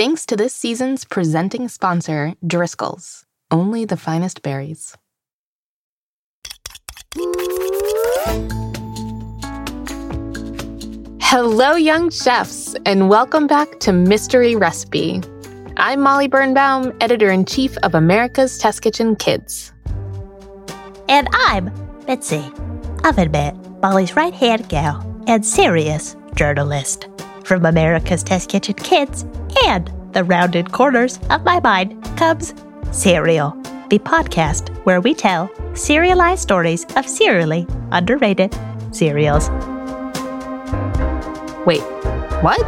Thanks to this season's presenting sponsor, Driscoll's. Only the finest berries. Hello, young chefs, and welcome back to Mystery Recipe. I'm Molly Birnbaum, editor in chief of America's Test Kitchen Kids. And I'm Oven Mitt, Molly's right hand gal and serious journalist. From America's Test Kitchen Kids and the rounded corners of my mind comes Cereal, the podcast where we tell serialized stories of serially underrated cereals. Wait, what?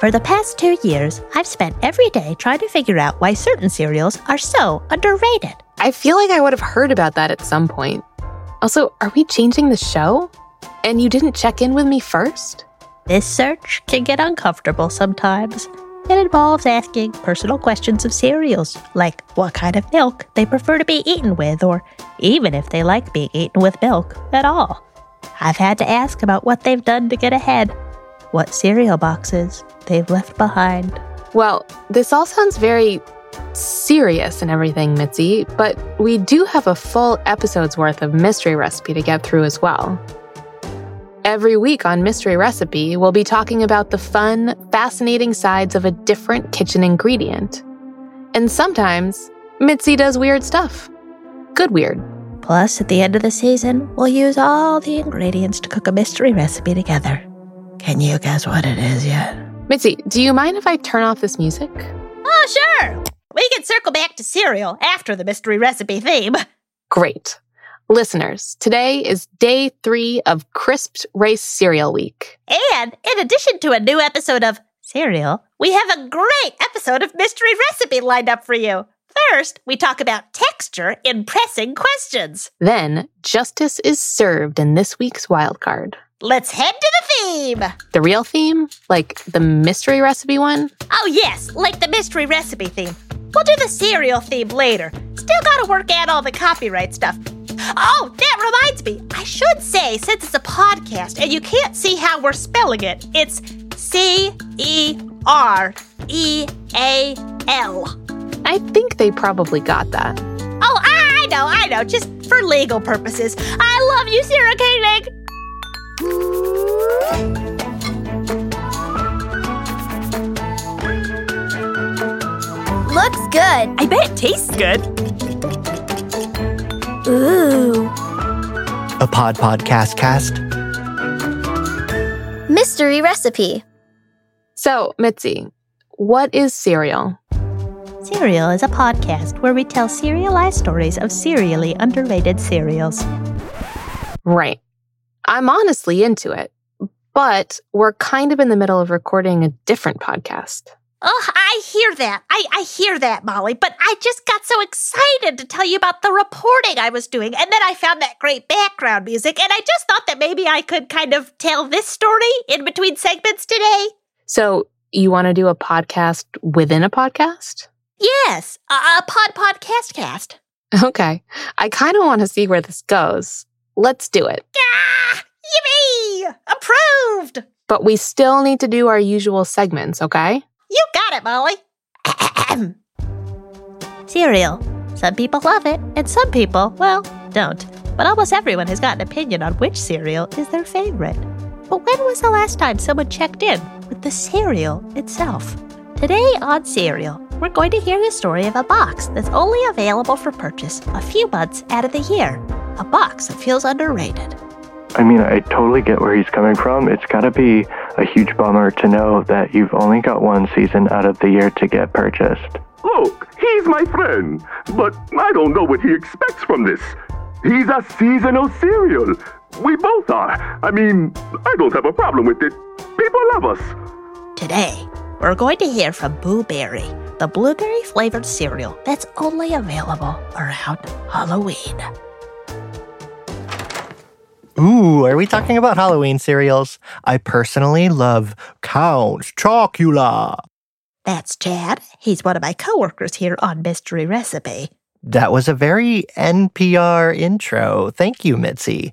For the past two years, I've spent every day trying to figure out why certain cereals are so underrated. I feel like I would have heard about that at some point. Also, are we changing the show? And you didn't check in with me first? This search can get uncomfortable sometimes. It involves asking personal questions of cereals, like what kind of milk they prefer to be eaten with, or even if they like being eaten with milk at all. I've had to ask about what they've done to get ahead, what cereal boxes they've left behind. Well, this all sounds very serious and everything, Mitzi, but we do have a full episode's worth of mystery recipe to get through as well. Every week on Mystery Recipe, we'll be talking about the fun, fascinating sides of a different kitchen ingredient. And sometimes, Mitzi does weird stuff. Good weird. Plus, at the end of the season, we'll use all the ingredients to cook a mystery recipe together. Can you guess what it is yet? Mitzi, do you mind if I turn off this music? Oh, sure. We can circle back to cereal after the mystery recipe theme. Great. Listeners, today is day three of Crisped Rice Cereal Week. And in addition to a new episode of Cereal, we have a great episode of Mystery Recipe lined up for you. First, we talk about texture in pressing questions. Then, justice is served in this week's wildcard. Let's head to the theme. The real theme? Like the mystery recipe one? Oh, yes, like the mystery recipe theme. We'll do the cereal theme later. Still gotta work out all the copyright stuff. Oh, that reminds me. I should say, since it's a podcast and you can't see how we're spelling it, it's C E R E A L. I think they probably got that. Oh, I know, I know. Just for legal purposes. I love you, Sarah Koenig. Looks good. I bet it tastes good. Ooh. A Pod Podcast cast. Mystery recipe. So, Mitzi, what is cereal? Cereal is a podcast where we tell serialized stories of serially underrated cereals. Right. I'm honestly into it, but we're kind of in the middle of recording a different podcast. Oh, I hear that. I, I hear that, Molly. But I just got so excited to tell you about the reporting I was doing. And then I found that great background music. And I just thought that maybe I could kind of tell this story in between segments today. So, you want to do a podcast within a podcast? Yes, a, a pod podcast cast. Okay. I kind of want to see where this goes. Let's do it. Ah, yippee! Approved! But we still need to do our usual segments, okay? You got it, Molly. Cereal. Some people love it, and some people, well, don't. But almost everyone has got an opinion on which cereal is their favorite. But when was the last time someone checked in with the cereal itself? Today on Cereal, we're going to hear the story of a box that's only available for purchase a few months out of the year. A box that feels underrated. I mean, I totally get where he's coming from. It's got to be a huge bummer to know that you've only got one season out of the year to get purchased. Look, he's my friend, but I don't know what he expects from this. He's a seasonal cereal. We both are. I mean, I don't have a problem with it. People love us. Today, we're going to hear from Boo Berry, the blueberry flavored cereal that's only available around Halloween. Ooh, are we talking about Halloween cereals? I personally love Count Chocula. That's Chad. He's one of my coworkers here on Mystery Recipe. That was a very NPR intro. Thank you, Mitzi.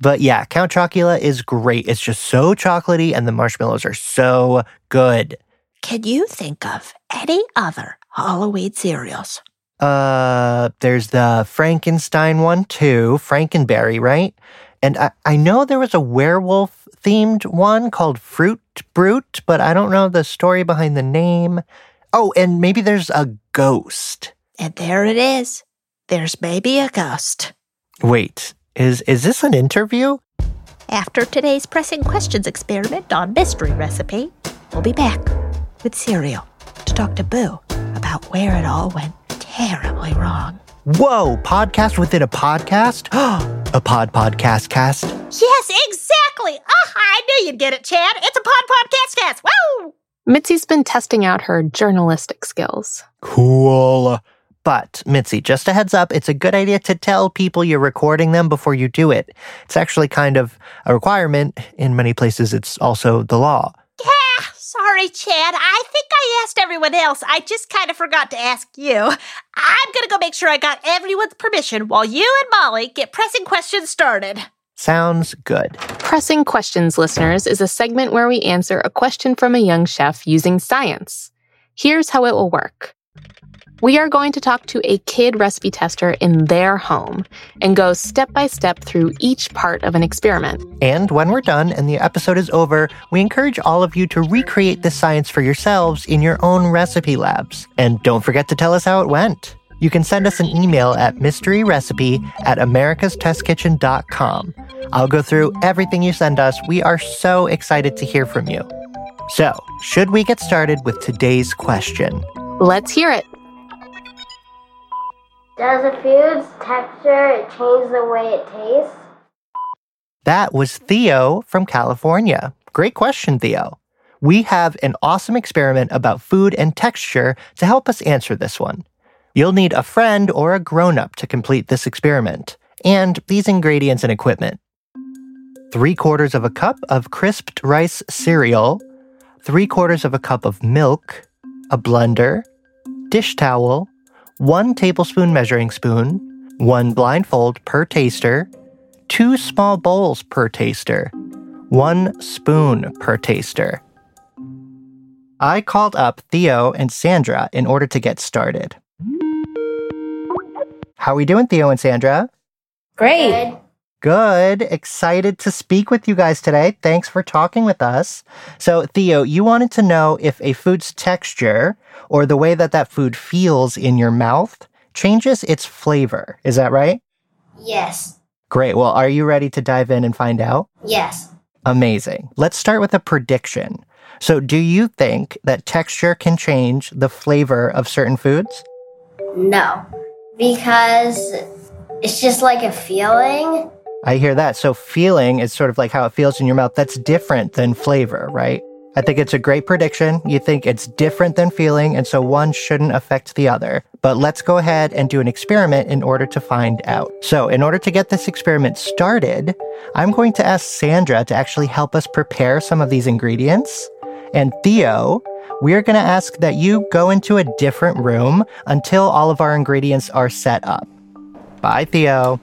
But yeah, Count Chocula is great. It's just so chocolatey and the marshmallows are so good. Can you think of any other Halloween cereals? Uh, there's the Frankenstein one too, Frankenberry, right? And I, I know there was a werewolf themed one called Fruit Brute, but I don't know the story behind the name. Oh, and maybe there's a ghost. And there it is. There's maybe a ghost. Wait, is is this an interview? After today's pressing questions experiment on mystery recipe, we'll be back with cereal to talk to Boo about where it all went terribly wrong. Whoa, podcast within a podcast? a pod podcast cast? Yes, exactly. Ah, I knew you'd get it, Chad. It's a pod podcast cast. Woo! Mitzi's been testing out her journalistic skills. Cool. But, Mitzi, just a heads up, it's a good idea to tell people you're recording them before you do it. It's actually kind of a requirement. In many places, it's also the law. Yeah, sorry, Chad. I think I asked everyone else. I just kind of forgot to ask you. I'm going to go make sure I got everyone's permission while you and Molly get pressing questions started. Sounds good. Pressing Questions, listeners, is a segment where we answer a question from a young chef using science. Here's how it will work. We are going to talk to a kid recipe tester in their home and go step by step through each part of an experiment. And when we're done and the episode is over, we encourage all of you to recreate this science for yourselves in your own recipe labs. And don't forget to tell us how it went. You can send us an email at mysteryrecipe at americastestkitchen.com. I'll go through everything you send us. We are so excited to hear from you. So, should we get started with today's question? Let's hear it. Does a food's texture change the way it tastes? That was Theo from California. Great question, Theo. We have an awesome experiment about food and texture to help us answer this one. You'll need a friend or a grown up to complete this experiment, and these ingredients and equipment three quarters of a cup of crisped rice cereal, three quarters of a cup of milk, a blender, dish towel, one tablespoon measuring spoon, one blindfold per taster, two small bowls per taster, one spoon per taster. I called up Theo and Sandra in order to get started. How are we doing, Theo and Sandra? Great. Good. Good. Excited to speak with you guys today. Thanks for talking with us. So, Theo, you wanted to know if a food's texture or the way that that food feels in your mouth changes its flavor. Is that right? Yes. Great. Well, are you ready to dive in and find out? Yes. Amazing. Let's start with a prediction. So, do you think that texture can change the flavor of certain foods? No. Because it's just like a feeling. I hear that. So, feeling is sort of like how it feels in your mouth. That's different than flavor, right? I think it's a great prediction. You think it's different than feeling, and so one shouldn't affect the other. But let's go ahead and do an experiment in order to find out. So, in order to get this experiment started, I'm going to ask Sandra to actually help us prepare some of these ingredients. And Theo, we are going to ask that you go into a different room until all of our ingredients are set up. Bye, Theo.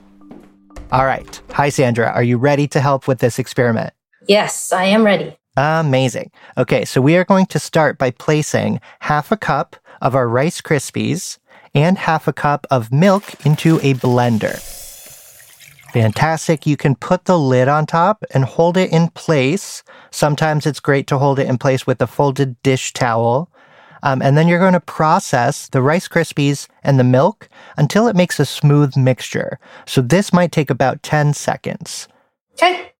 All right. Hi, Sandra. Are you ready to help with this experiment? Yes, I am ready. Amazing. Okay, so we are going to start by placing half a cup of our Rice Krispies and half a cup of milk into a blender. Fantastic. You can put the lid on top and hold it in place. Sometimes it's great to hold it in place with a folded dish towel. Um, and then you're going to process the Rice Krispies and the milk until it makes a smooth mixture. So this might take about 10 seconds. Okay.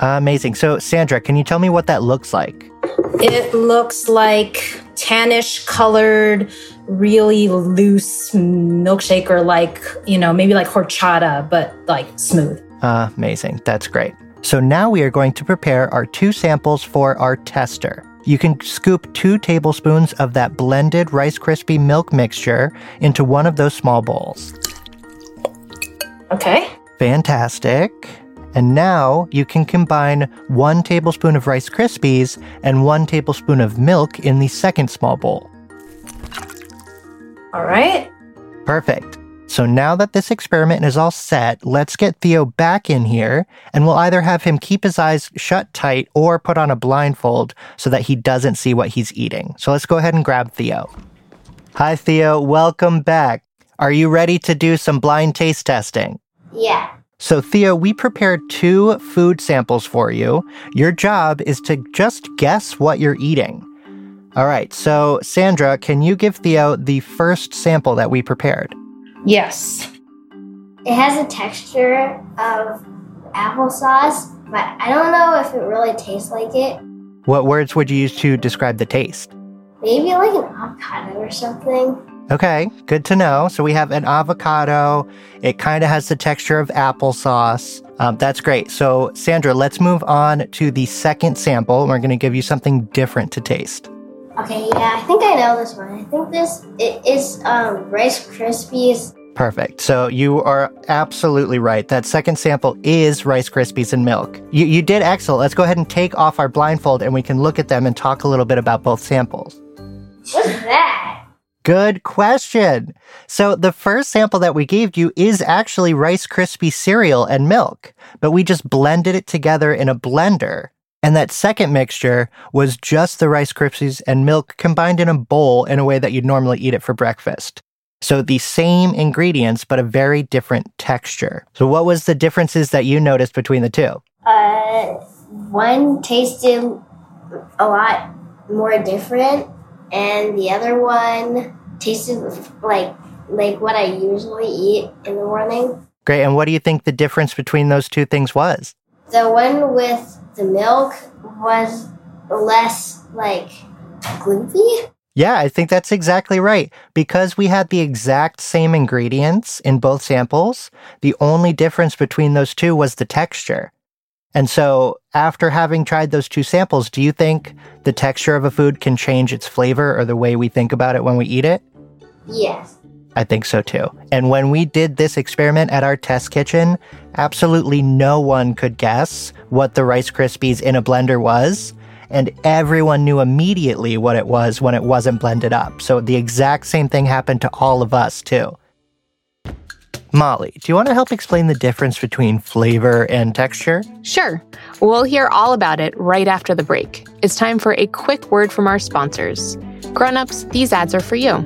Amazing. So, Sandra, can you tell me what that looks like? It looks like tannish colored, really loose milkshake or like, you know, maybe like horchata, but like smooth. Amazing. That's great. So now we are going to prepare our two samples for our tester. You can scoop two tablespoons of that blended Rice Krispie milk mixture into one of those small bowls. Okay. Fantastic. And now you can combine one tablespoon of Rice Krispies and one tablespoon of milk in the second small bowl. All right. Perfect. So now that this experiment is all set, let's get Theo back in here and we'll either have him keep his eyes shut tight or put on a blindfold so that he doesn't see what he's eating. So let's go ahead and grab Theo. Hi, Theo. Welcome back. Are you ready to do some blind taste testing? Yeah. So, Theo, we prepared two food samples for you. Your job is to just guess what you're eating. All right, so Sandra, can you give Theo the first sample that we prepared? Yes. It has a texture of applesauce, but I don't know if it really tastes like it. What words would you use to describe the taste? Maybe like an avocado or something. Okay, good to know. So we have an avocado. It kind of has the texture of applesauce. Um, that's great. So, Sandra, let's move on to the second sample. We're going to give you something different to taste. Okay, yeah, I think I know this one. I think this it is um, Rice Krispies. Perfect. So you are absolutely right. That second sample is Rice Krispies and milk. You, you did excellent. Let's go ahead and take off our blindfold and we can look at them and talk a little bit about both samples. What's that? Good question. So the first sample that we gave you is actually Rice Krispie cereal and milk, but we just blended it together in a blender. And that second mixture was just the Rice Krispies and milk combined in a bowl in a way that you'd normally eat it for breakfast. So the same ingredients, but a very different texture. So what was the differences that you noticed between the two? Uh, one tasted a lot more different, and the other one tasted like like what I usually eat in the morning. Great. And what do you think the difference between those two things was? The one with the milk was less like gloopy. Yeah, I think that's exactly right. Because we had the exact same ingredients in both samples, the only difference between those two was the texture. And so, after having tried those two samples, do you think the texture of a food can change its flavor or the way we think about it when we eat it? Yes. I think so too. And when we did this experiment at our test kitchen, absolutely no one could guess what the Rice Krispies in a blender was. And everyone knew immediately what it was when it wasn't blended up. So the exact same thing happened to all of us too. Molly, do you want to help explain the difference between flavor and texture? Sure. We'll hear all about it right after the break. It's time for a quick word from our sponsors. Grown-ups, these ads are for you.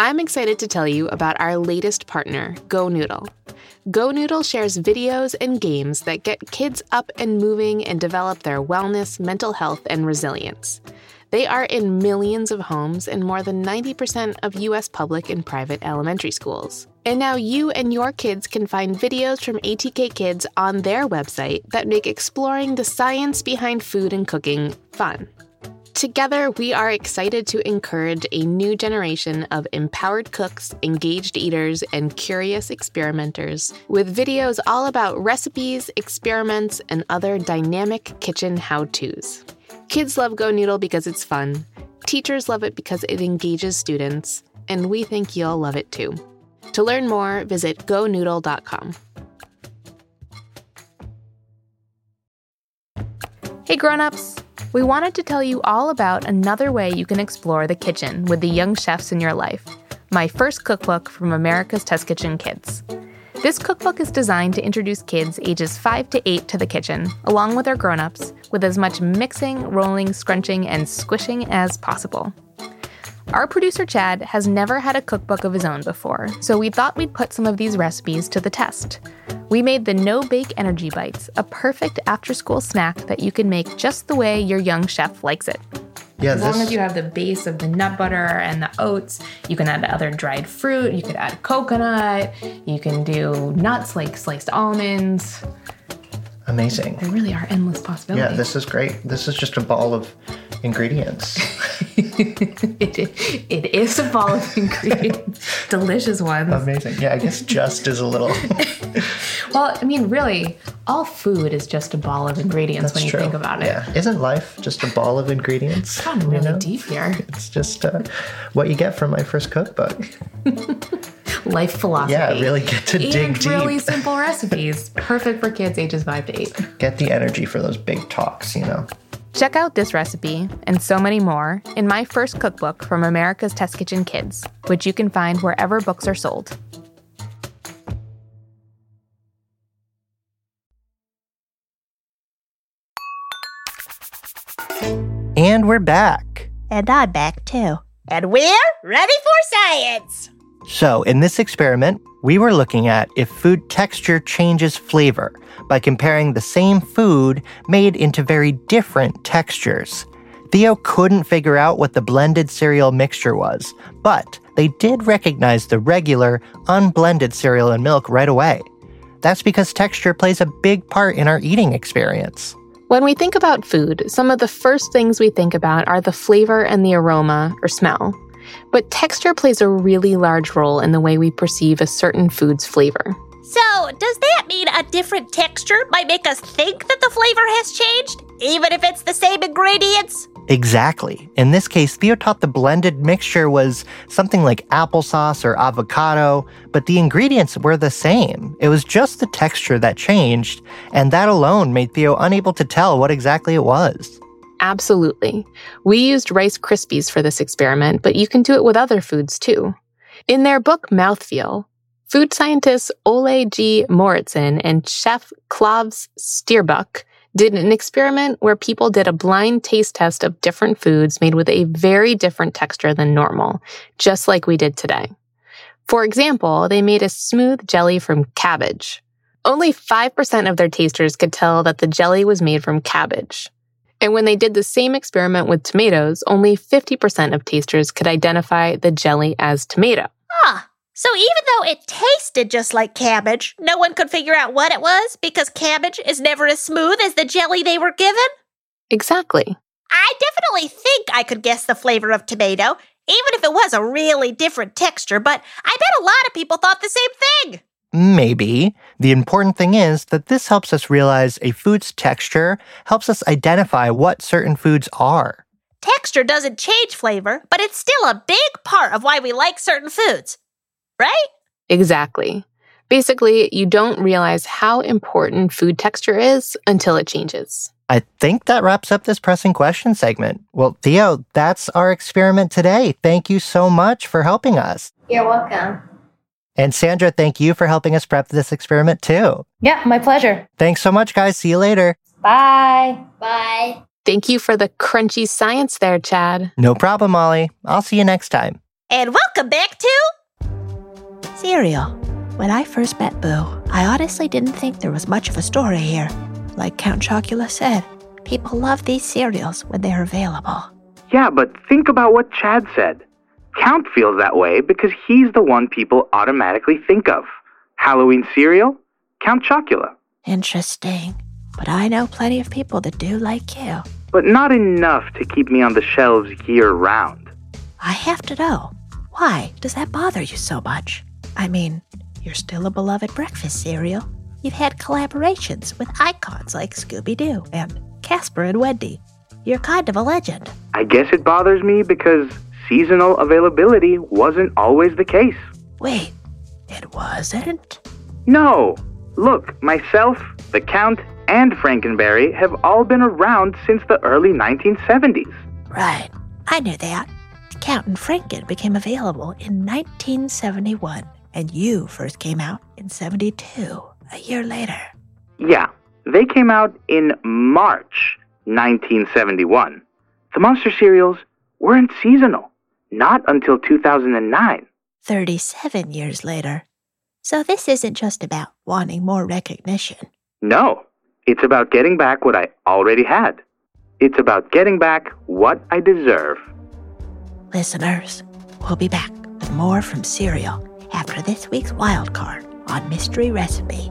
I'm excited to tell you about our latest partner, GoNoodle. Go Noodle shares videos and games that get kids up and moving and develop their wellness, mental health, and resilience. They are in millions of homes and more than 90% of U.S. public and private elementary schools. And now you and your kids can find videos from ATK Kids on their website that make exploring the science behind food and cooking fun. Together, we are excited to encourage a new generation of empowered cooks, engaged eaters, and curious experimenters with videos all about recipes, experiments, and other dynamic kitchen how to's. Kids love GoNoodle because it's fun, teachers love it because it engages students, and we think you'll love it too. To learn more, visit gonoodle.com. Hey grown-ups! We wanted to tell you all about another way you can explore the kitchen with the young chefs in your life. My first cookbook from America's Test Kitchen Kids. This cookbook is designed to introduce kids ages 5 to 8 to the kitchen, along with their grown-ups, with as much mixing, rolling, scrunching, and squishing as possible. Our producer Chad has never had a cookbook of his own before, so we thought we'd put some of these recipes to the test. We made the No Bake Energy Bites, a perfect after school snack that you can make just the way your young chef likes it. Yeah, As long as you have the base of the nut butter and the oats, you can add other dried fruit, you could add coconut, you can do nuts like sliced almonds. Amazing. There really are endless possibilities. Yeah, this is great. This is just a ball of ingredients. it, it is a ball of ingredients, delicious ones. amazing. Yeah, I guess just is a little. Well, I mean, really, all food is just a ball of ingredients when you think about it. Yeah, isn't life just a ball of ingredients? It's gotten really deep here. It's just uh, what you get from my first cookbook. Life philosophy. Yeah, really get to and dig deep. really simple recipes. Perfect for kids ages five to eight. Get the energy for those big talks, you know. Check out this recipe and so many more in my first cookbook from America's Test Kitchen Kids, which you can find wherever books are sold. And we're back. And I'm back too. And we're ready for science. So, in this experiment, we were looking at if food texture changes flavor by comparing the same food made into very different textures. Theo couldn't figure out what the blended cereal mixture was, but they did recognize the regular, unblended cereal and milk right away. That's because texture plays a big part in our eating experience. When we think about food, some of the first things we think about are the flavor and the aroma or smell. But texture plays a really large role in the way we perceive a certain food's flavor. So, does that mean a different texture might make us think that the flavor has changed, even if it's the same ingredients? Exactly. In this case, Theo thought the blended mixture was something like applesauce or avocado, but the ingredients were the same. It was just the texture that changed, and that alone made Theo unable to tell what exactly it was. Absolutely. We used Rice Krispies for this experiment, but you can do it with other foods too. In their book Mouthfeel, food scientists Ole G. Mouritsen and chef Klavs Styrbæk did an experiment where people did a blind taste test of different foods made with a very different texture than normal, just like we did today. For example, they made a smooth jelly from cabbage. Only 5% of their tasters could tell that the jelly was made from cabbage. And when they did the same experiment with tomatoes, only 50% of tasters could identify the jelly as tomato. Ah, so even though it tasted just like cabbage, no one could figure out what it was because cabbage is never as smooth as the jelly they were given? Exactly. I definitely think I could guess the flavor of tomato, even if it was a really different texture, but I bet a lot of people thought the same thing. Maybe. The important thing is that this helps us realize a food's texture helps us identify what certain foods are. Texture doesn't change flavor, but it's still a big part of why we like certain foods. Right? Exactly. Basically, you don't realize how important food texture is until it changes. I think that wraps up this pressing question segment. Well, Theo, that's our experiment today. Thank you so much for helping us. You're welcome. And Sandra, thank you for helping us prep this experiment too. Yeah, my pleasure. Thanks so much, guys. See you later. Bye. Bye. Thank you for the crunchy science there, Chad. No problem, Molly. I'll see you next time. And welcome back to Cereal. When I first met Boo, I honestly didn't think there was much of a story here. Like Count Chocula said, people love these cereals when they're available. Yeah, but think about what Chad said. Count feels that way because he's the one people automatically think of. Halloween cereal? Count Chocula. Interesting. But I know plenty of people that do like you. But not enough to keep me on the shelves year round. I have to know. Why does that bother you so much? I mean, you're still a beloved breakfast cereal. You've had collaborations with icons like Scooby Doo and Casper and Wendy. You're kind of a legend. I guess it bothers me because seasonal availability wasn't always the case. Wait, it wasn't? No. Look, myself, the Count, and Frankenberry have all been around since the early 1970s. Right. I knew that. The Count and Franken became available in 1971, and you first came out in 72, a year later. Yeah, they came out in March 1971. The monster cereals weren't seasonal, not until 2009. 37 years later. So this isn't just about wanting more recognition. No, it's about getting back what I already had. It's about getting back what I deserve. Listeners, we'll be back with more from Cereal after this week's wild card on Mystery Recipe.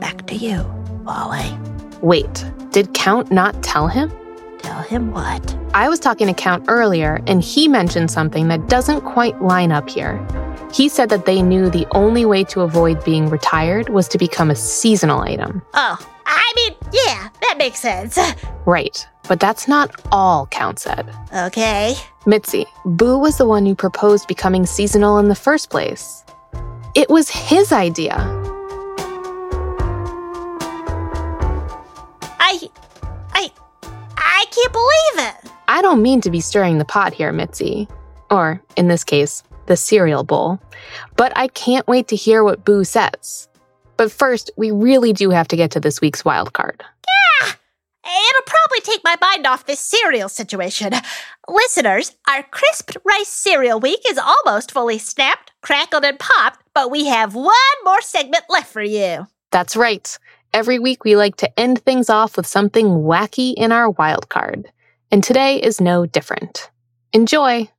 Back to you, Wally. Wait, did Count not tell him? Tell him what? I was talking to Count earlier, and he mentioned something that doesn't quite line up here. He said that they knew the only way to avoid being retired was to become a seasonal item. Oh, I mean, yeah, that makes sense. Right, but that's not all Count said. Okay. Mitzi, Boo was the one who proposed becoming seasonal in the first place. It was his idea. I. Can't believe it. I don't mean to be stirring the pot here, Mitzi. Or, in this case, the cereal bowl. But I can't wait to hear what Boo says. But first, we really do have to get to this week's wild card. It'll probably take my mind off this cereal situation. Listeners, our crisped rice cereal week is almost fully snapped, crackled, and popped, but we have one more segment left for you. That's right. Every week we like to end things off with something wacky in our wild card. And today is no different. Enjoy!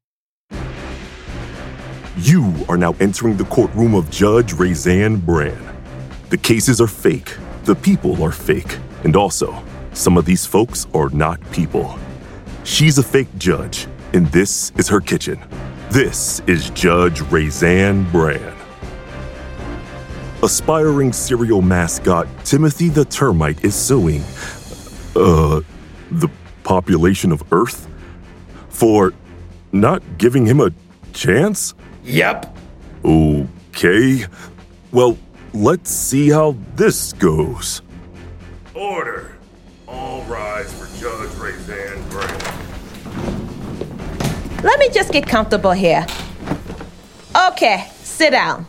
You are now entering the courtroom of Judge Raisin Bran. The cases are fake, the people are fake, and also, some of these folks are not people. She's a fake judge, and this is her kitchen. This is Judge Raisin Bran. Aspiring cereal mascot Timothy the Termite is suing, uh, the population of Earth for not giving him a chance? Yep. Okay. Well, let's see how this goes. Order. All rise for Judge Raisin Bran. Let me just get comfortable here. Okay, sit down.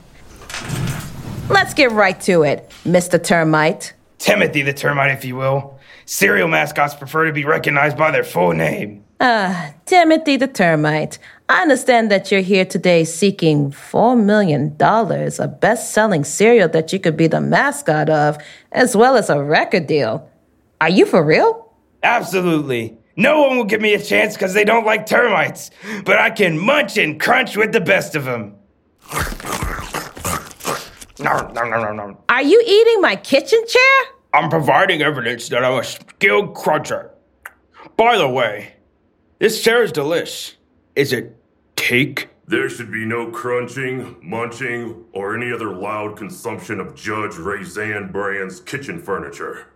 Let's get right to it, Mr. Termite. Timothy the termite, if you will. Cereal mascots prefer to be recognized by their full name. Ah, Timothy the Termite. I understand that you're here today seeking $4 million, a best selling cereal that you could be the mascot of, as well as a record deal. Are you for real? Absolutely. No one will give me a chance because they don't like termites, but I can munch and crunch with the best of them. Nom, no, no, no, no. Are you eating my kitchen chair? I'm providing evidence that I'm a skilled cruncher. By the way, this chair is delish. Is it cake? There should be no crunching, munching, or any other loud consumption of Judge Raisin Bran's kitchen furniture.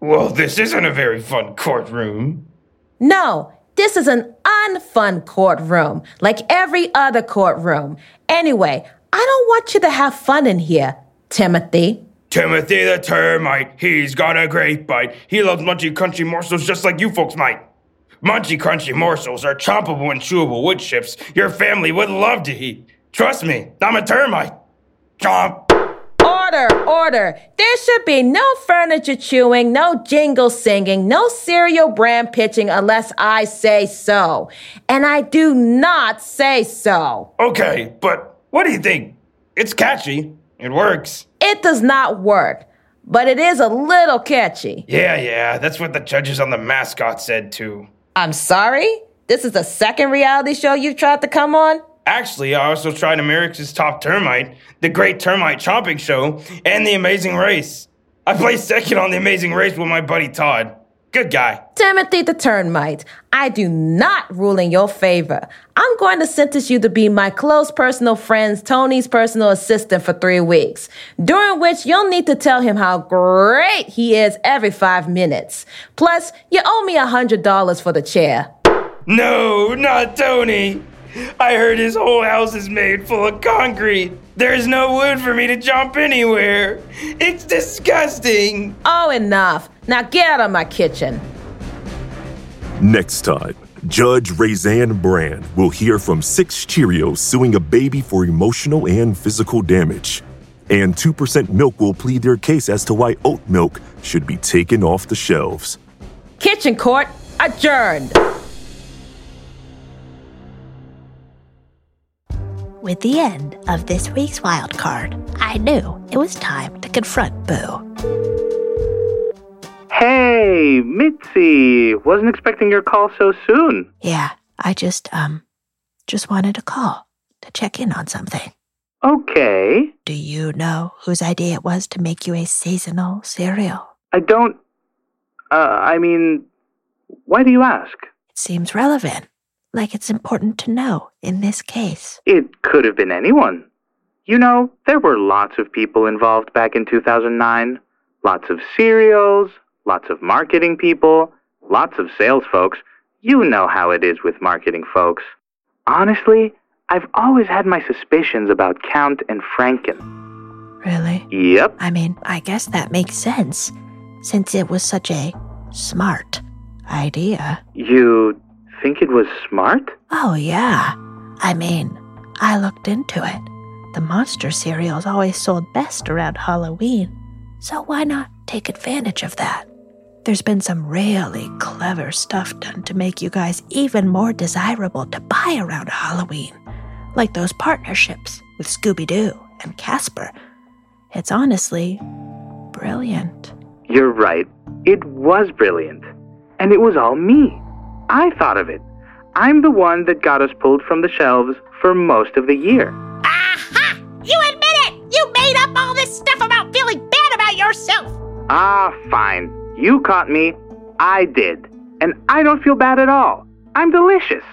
Well, this isn't a very fun courtroom. No, this is an unfun courtroom, like every other courtroom. Anyway, I don't want you to have fun in here, Timothy. Timothy the termite, he's got a great bite. He loves munchy crunchy morsels just like you folks might. Munchy crunchy morsels are chompable and chewable wood chips your family would love to eat. Trust me, I'm a termite. Chomp. Order, order. There should be no furniture chewing, no jingle singing, no cereal brand pitching unless I say so. And I do not say so. Okay, but what do you think? It's catchy. It works. It does not work, but it is a little catchy. Yeah, yeah, that's what the judges on the mascot said too. I'm sorry? This is the second reality show you've tried to come on? Actually, I also tried America's Top Termite, The Great Termite Chomping Show, and The Amazing Race. I placed second on The Amazing Race with my buddy Todd. Good guy. Timothy the Termite, I do not rule in your favor. I'm going to sentence you to be my close personal friend Tony's personal assistant for three weeks, during which you'll need to tell him how great he is every five minutes. Plus, you owe me a $100 for the chair. No, not Tony. I heard his whole house is made full of concrete. There's no wood for me to jump anywhere. It's disgusting. Oh, enough. Now get out of my kitchen. Next time, Judge Raisin Bran will hear from six Cheerios suing a baby for emotional and physical damage. And 2% Milk will plead their case as to why oat milk should be taken off the shelves. Kitchen court adjourned. With the end of this week's wild card, I knew it was time to confront Boo. Hey, Mitzi. Wasn't expecting your call so soon. Yeah, I just, um, just wanted to call to check in on something. Okay. Do you know whose idea it was to make you a seasonal cereal? I don't. Uh, I mean, why do you ask? It seems relevant, like it's important to know in this case. It could have been anyone. You know, there were lots of people involved back in 2009. Lots of cereals, lots of marketing people, lots of sales folks. You know how it is with marketing folks. Honestly, I've always had my suspicions about Count and Franken. Really? Yep. I mean, I guess that makes sense, since it was such a smart idea. You think it was smart? Oh, yeah. I mean, I looked into it. The monster cereals always sold best around Halloween, so why not take advantage of that? There's been some really clever stuff done to make you guys even more desirable to buy around Halloween, like those partnerships with Scooby Doo and Casper. It's honestly brilliant. You're right. It was brilliant. And it was all me. I thought of it. I'm the one that got us pulled from the shelves for most of the year. Aha! You admit it! You made up all this stuff about feeling bad about yourself! Ah, fine. You caught me. I did. And I don't feel bad at all. I'm delicious.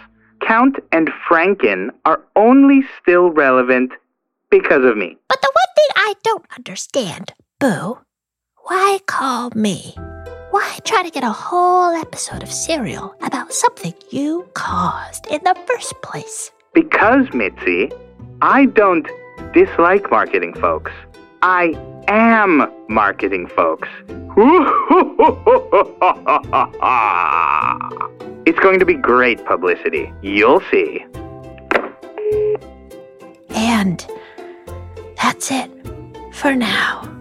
Count and Franken are only still relevant because of me. But the one thing I don't understand, Boo, why call me? Why try to get a whole episode of Cereal about something you caused in the first place? Because, Mitzi, I don't dislike marketing folks. I am marketing folks. it's going to be great publicity. You'll see. And that's it for now.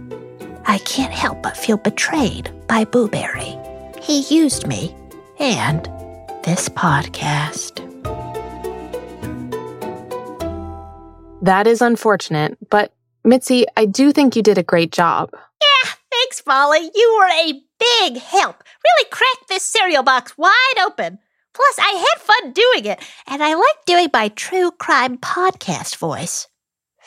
I can't help but feel betrayed by Boo Berry. He used me and this podcast. That is unfortunate, but Mitzi, I do think you did a great job. Yeah, thanks, Molly. You were a big help. Really cracked this cereal box wide open. Plus, I had fun doing it, and I like doing my true crime podcast voice.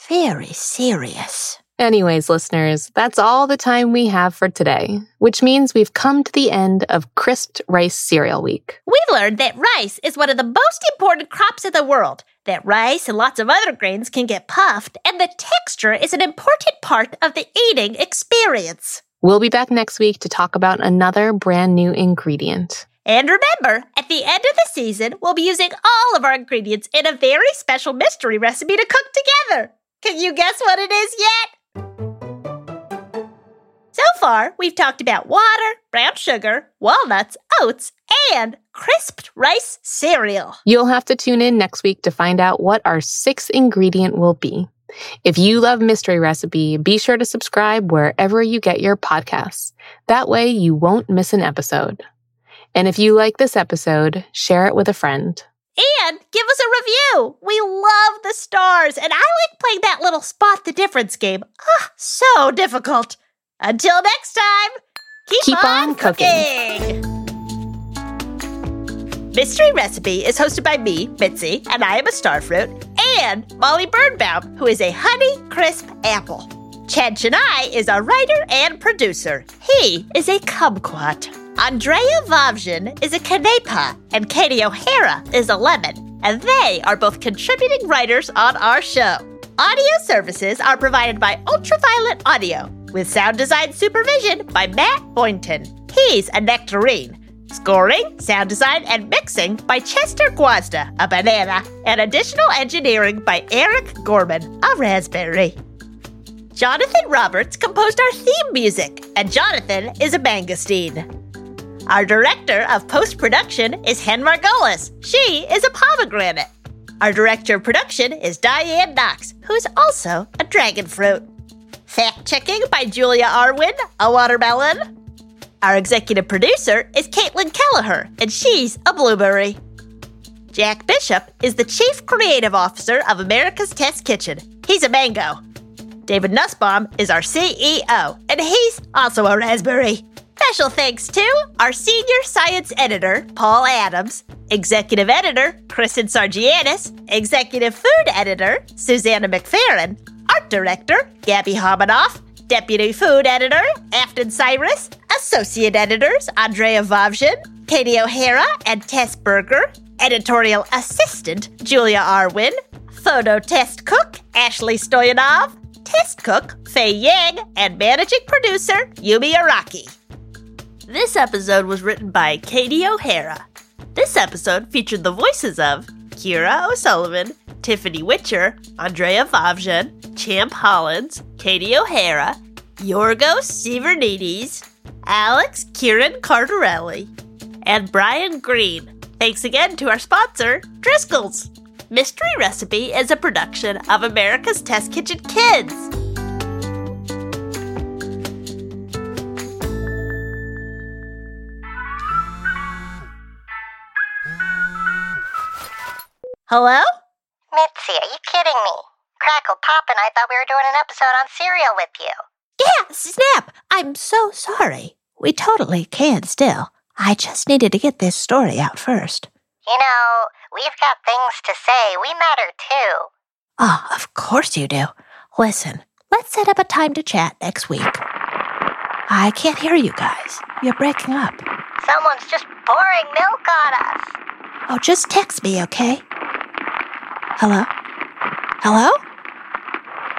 Very serious. Anyways, listeners, that's all the time we have for today, which means we've come to the end of Crisped Rice Cereal Week. We've learned that rice is one of the most important crops in the world, that rice and lots of other grains can get puffed, and the texture is an important part of the eating experience. We'll be back next week to talk about another brand new ingredient. And remember, at the end of the season, we'll be using all of our ingredients in a very special mystery recipe to cook together. Can you guess what it is yet? So far, we've talked about water, brown sugar, walnuts, oats, and crisped rice cereal. You'll have to tune in next week to find out what our sixth ingredient will be. If you love Mystery Recipe, be sure to subscribe wherever you get your podcasts. That way you won't miss an episode. And if you like this episode, share it with a friend. And give us a review. We love the stars, and I like playing that little spot the difference game. Ah, so difficult. Until next time, keep, Keep on, on cooking. cooking. Mystery Recipe is hosted by me, Mitzi, and I am a starfruit, and Molly Birnbaum, who is a honey crisp apple. Chad Chenail is a writer and producer. He is a kumquat. Andrea Vavjin is a canepa, and Katie O'Hara is a lemon, and they are both contributing writers on our show. Audio services are provided by Ultraviolet Audio, with sound design supervision by Matt Boynton. He's a nectarine. Scoring, sound design, and mixing by Chester Gwazda, a banana, and additional engineering by Eric Gorman, a raspberry. Jonathan Roberts composed our theme music, and Jonathan is a mangosteen. Our director of post production is Hen Margolis. She is a pomegranate. Our director of production is Diane Knox, who is also a dragon fruit. Fact checking by Julia Arwin, a watermelon. Our executive producer is Caitlin Kelleher, and she's a blueberry. Jack Bishop is the chief creative officer of America's Test Kitchen. He's a mango. David Nussbaum is our CEO, and he's also a raspberry. Special thanks to our senior science editor, Paul Adams, executive editor, Kristen Sargianis, executive food editor, Susanna McFerrin, art director, Gabby Hominoff, deputy food editor, Afton Cyrus, associate editors, Andrea Vavjin, Katie O'Hara, and Tess Berger, editorial assistant, Julia Arwin, photo test cook, Ashley Stoyanov, test cook, Faye Yang, and managing producer, Yumi Araki. This episode was written by Katie O'Hara. This episode featured the voices of Kira O'Sullivan, Tiffany Witcher, Andrea Vavjan, Champ Hollins, Katie O'Hara, Yorgos Sivernidis, Alex Kieran Cardarelli, and Brian Green. Thanks again to our sponsor, Driscoll's. Mystery Recipe is a production of America's Test Kitchen Kids. Hello? Mitzi, are you kidding me? Crackle Pop and I thought we were doing an episode on cereal with you. Yeah, Snap. I'm so sorry. We totally can still. I just needed to get this story out first. You know, we've got things to say. We matter too. Oh, of course you do. Listen, let's set up a time to chat next week. I can't hear you guys. You're breaking up. Someone's just pouring milk on us. Oh, just text me, okay? Hello? Hello?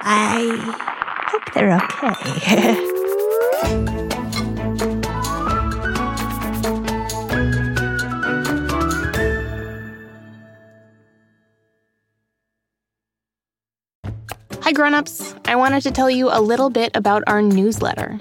I hope they're okay. Hi, grown-ups. I wanted to tell you a little bit about our newsletter.